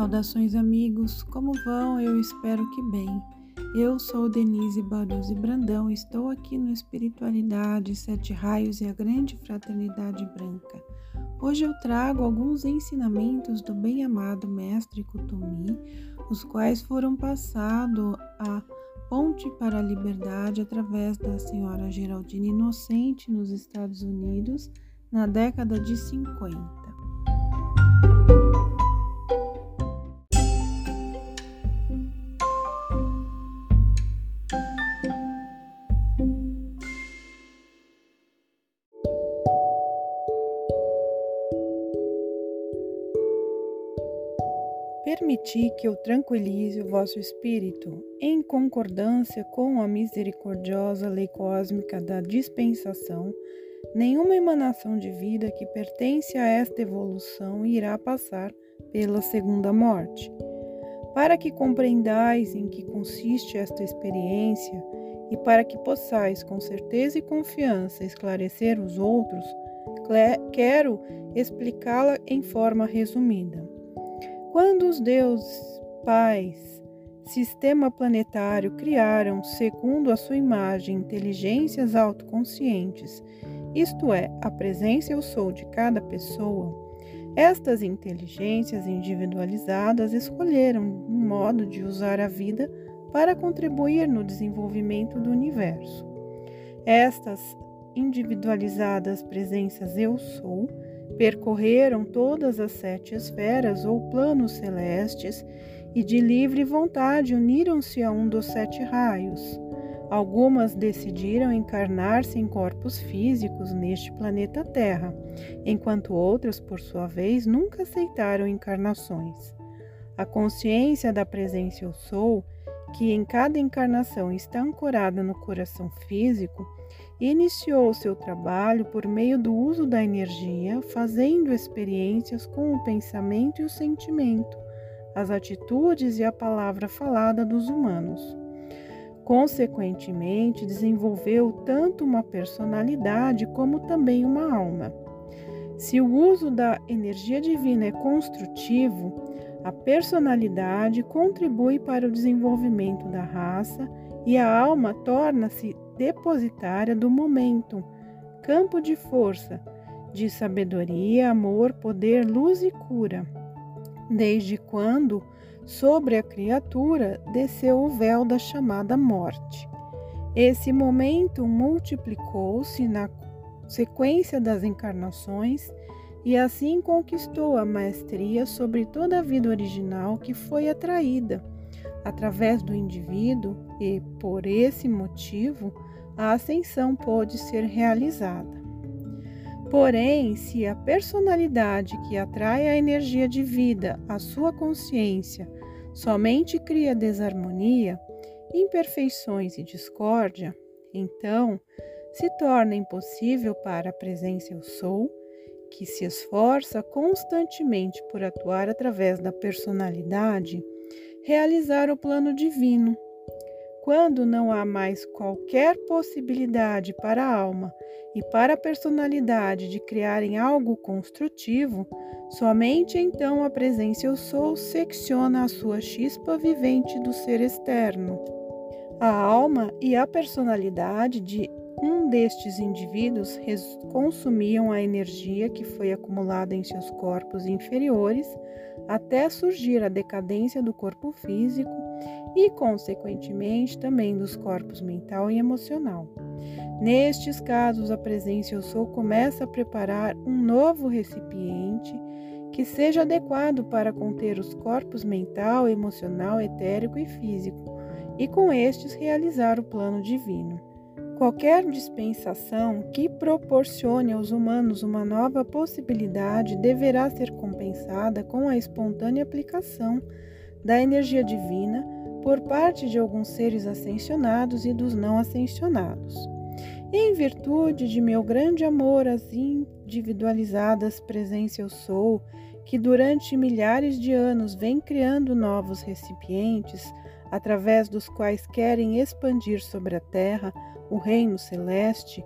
Saudações, amigos! Como vão? Eu espero que bem. Eu sou Denise Baruzzi Brandão, estou aqui no Espiritualidade, Sete Raios e a Grande Fraternidade Branca. Hoje eu trago alguns ensinamentos do bem-amado Mestre Kutumi, os quais foram passados a Ponte para a Liberdade através da senhora Geraldine Inocente nos Estados Unidos na década de 50. Permiti que eu tranquilize o vosso espírito em concordância com a misericordiosa lei cósmica da dispensação. Nenhuma emanação de vida que pertence a esta evolução irá passar pela segunda morte. Para que compreendais em que consiste esta experiência e para que possais com certeza e confiança esclarecer os outros, quero explicá-la em forma resumida. Quando os deuses pais, sistema planetário, criaram, segundo a sua imagem, inteligências autoconscientes, isto é, a presença eu sou de cada pessoa, estas inteligências individualizadas escolheram um modo de usar a vida para contribuir no desenvolvimento do universo. Estas individualizadas presenças eu sou Percorreram todas as sete esferas ou planos celestes e de livre vontade uniram-se a um dos sete raios. Algumas decidiram encarnar-se em corpos físicos neste planeta Terra, enquanto outras, por sua vez, nunca aceitaram encarnações. A consciência da presença Eu Sou, que em cada encarnação está ancorada no coração físico, Iniciou seu trabalho por meio do uso da energia, fazendo experiências com o pensamento e o sentimento, as atitudes e a palavra falada dos humanos. Consequentemente, desenvolveu tanto uma personalidade como também uma alma. Se o uso da energia divina é construtivo, a personalidade contribui para o desenvolvimento da raça e a alma torna-se depositária do momento, campo de força, de sabedoria, amor, poder, luz e cura. Desde quando sobre a criatura desceu o véu da chamada morte. Esse momento multiplicou-se na sequência das encarnações e assim conquistou a maestria sobre toda a vida original que foi atraída através do indivíduo e, por esse motivo, a ascensão pode ser realizada. Porém, se a personalidade que atrai a energia de vida à sua consciência somente cria desarmonia, imperfeições e discórdia, então se torna impossível para a presença Eu Sou, que se esforça constantemente por atuar através da personalidade, realizar o plano divino quando não há mais qualquer possibilidade para a alma e para a personalidade de criarem algo construtivo, somente então a presença Eu Sou secciona a sua chispa vivente do ser externo. A alma e a personalidade de um destes indivíduos consumiam a energia que foi acumulada em seus corpos inferiores até surgir a decadência do corpo físico e, consequentemente, também dos corpos mental e emocional. Nestes casos, a presença Eu Sou começa a preparar um novo recipiente que seja adequado para conter os corpos mental, emocional, etérico e físico, e com estes realizar o plano divino. Qualquer dispensação que proporcione aos humanos uma nova possibilidade deverá ser compensada com a espontânea aplicação da energia divina por parte de alguns seres ascensionados e dos não ascensionados. Em virtude de meu grande amor às individualizadas presença eu sou, que durante milhares de anos vem criando novos recipientes, através dos quais querem expandir sobre a terra o reino celeste,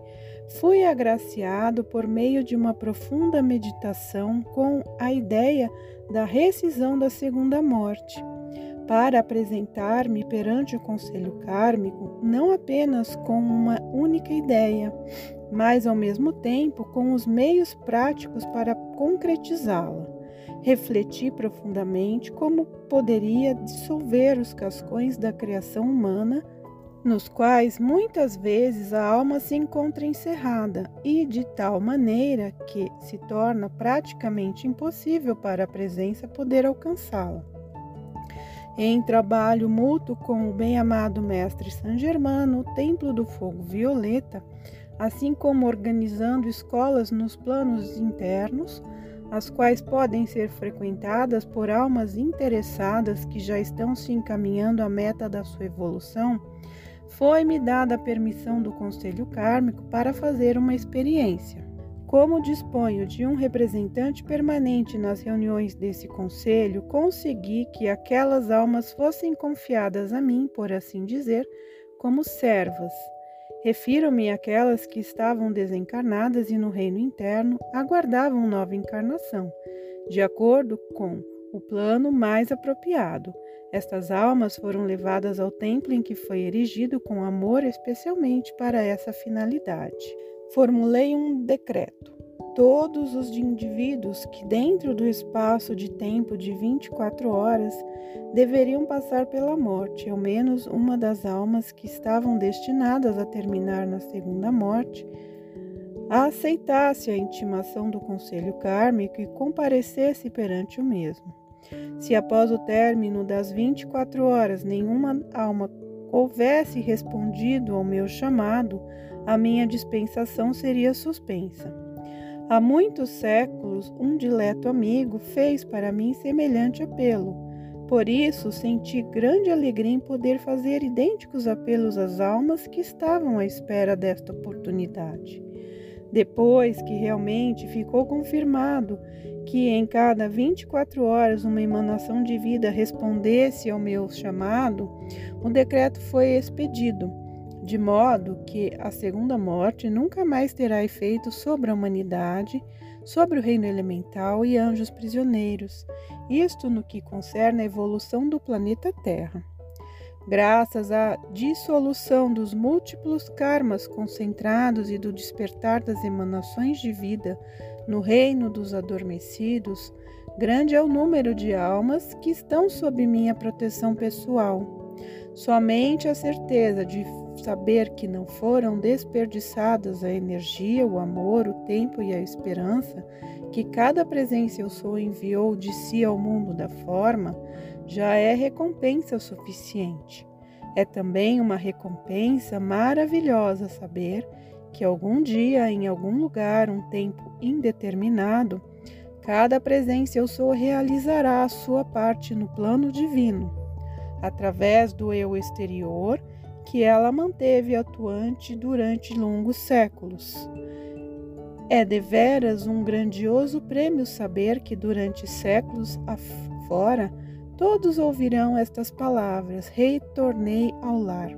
fui agraciado por meio de uma profunda meditação com a ideia da rescisão da segunda morte, para apresentar-me perante o conselho kármico não apenas com uma única ideia, mas ao mesmo tempo com os meios práticos para concretizá-la. Refleti profundamente como poderia dissolver os cascões da criação humana nos quais muitas vezes a alma se encontra encerrada e de tal maneira que se torna praticamente impossível para a presença poder alcançá-la. Em trabalho mútuo com o bem-amado Mestre San Germano, o Templo do Fogo Violeta, assim como organizando escolas nos planos internos, as quais podem ser frequentadas por almas interessadas que já estão se encaminhando à meta da sua evolução, foi-me dada a permissão do Conselho Kármico para fazer uma experiência. Como disponho de um representante permanente nas reuniões desse conselho, consegui que aquelas almas fossem confiadas a mim, por assim dizer, como servas. Refiro-me àquelas que estavam desencarnadas e no reino interno aguardavam nova encarnação, de acordo com o plano mais apropriado. Estas almas foram levadas ao templo em que foi erigido com amor especialmente para essa finalidade. Formulei um decreto. Todos os indivíduos que, dentro do espaço de tempo de 24 horas, deveriam passar pela morte, ao menos uma das almas que estavam destinadas a terminar na segunda morte, aceitasse a intimação do conselho kármico e comparecesse perante o mesmo. Se após o término das 24 horas nenhuma alma houvesse respondido ao meu chamado, a minha dispensação seria suspensa. Há muitos séculos, um dileto amigo fez para mim semelhante apelo. Por isso, senti grande alegria em poder fazer idênticos apelos às almas que estavam à espera desta oportunidade. Depois que realmente ficou confirmado que em cada 24 horas uma emanação de vida respondesse ao meu chamado, o decreto foi expedido, de modo que a segunda morte nunca mais terá efeito sobre a humanidade, sobre o reino elemental e anjos prisioneiros, isto no que concerne a evolução do planeta Terra. Graças à dissolução dos múltiplos karmas concentrados e do despertar das emanações de vida no reino dos adormecidos, grande é o número de almas que estão sob minha proteção pessoal. Somente a certeza de saber que não foram desperdiçadas a energia, o amor, o tempo e a esperança que cada presença eu sou enviou de si ao mundo da forma já é recompensa suficiente. É também uma recompensa maravilhosa saber que algum dia, em algum lugar, um tempo indeterminado, cada presença eu sou realizará a sua parte no plano divino, através do eu exterior que ela manteve atuante durante longos séculos. É deveras um grandioso prêmio saber que durante séculos afora Todos ouvirão estas palavras: Retornei ao lar.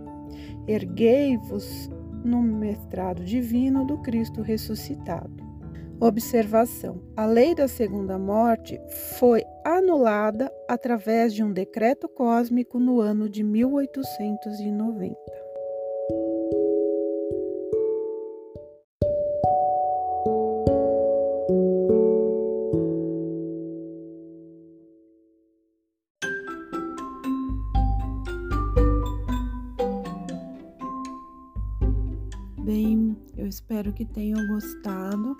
Erguei-vos no mestrado divino do Cristo ressuscitado. Observação: a lei da segunda morte foi anulada através de um decreto cósmico no ano de 1890. Espero que tenham gostado.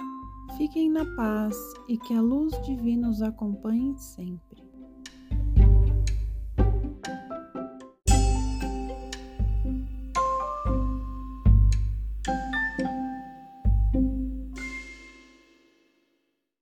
Fiquem na paz e que a luz divina os acompanhe sempre.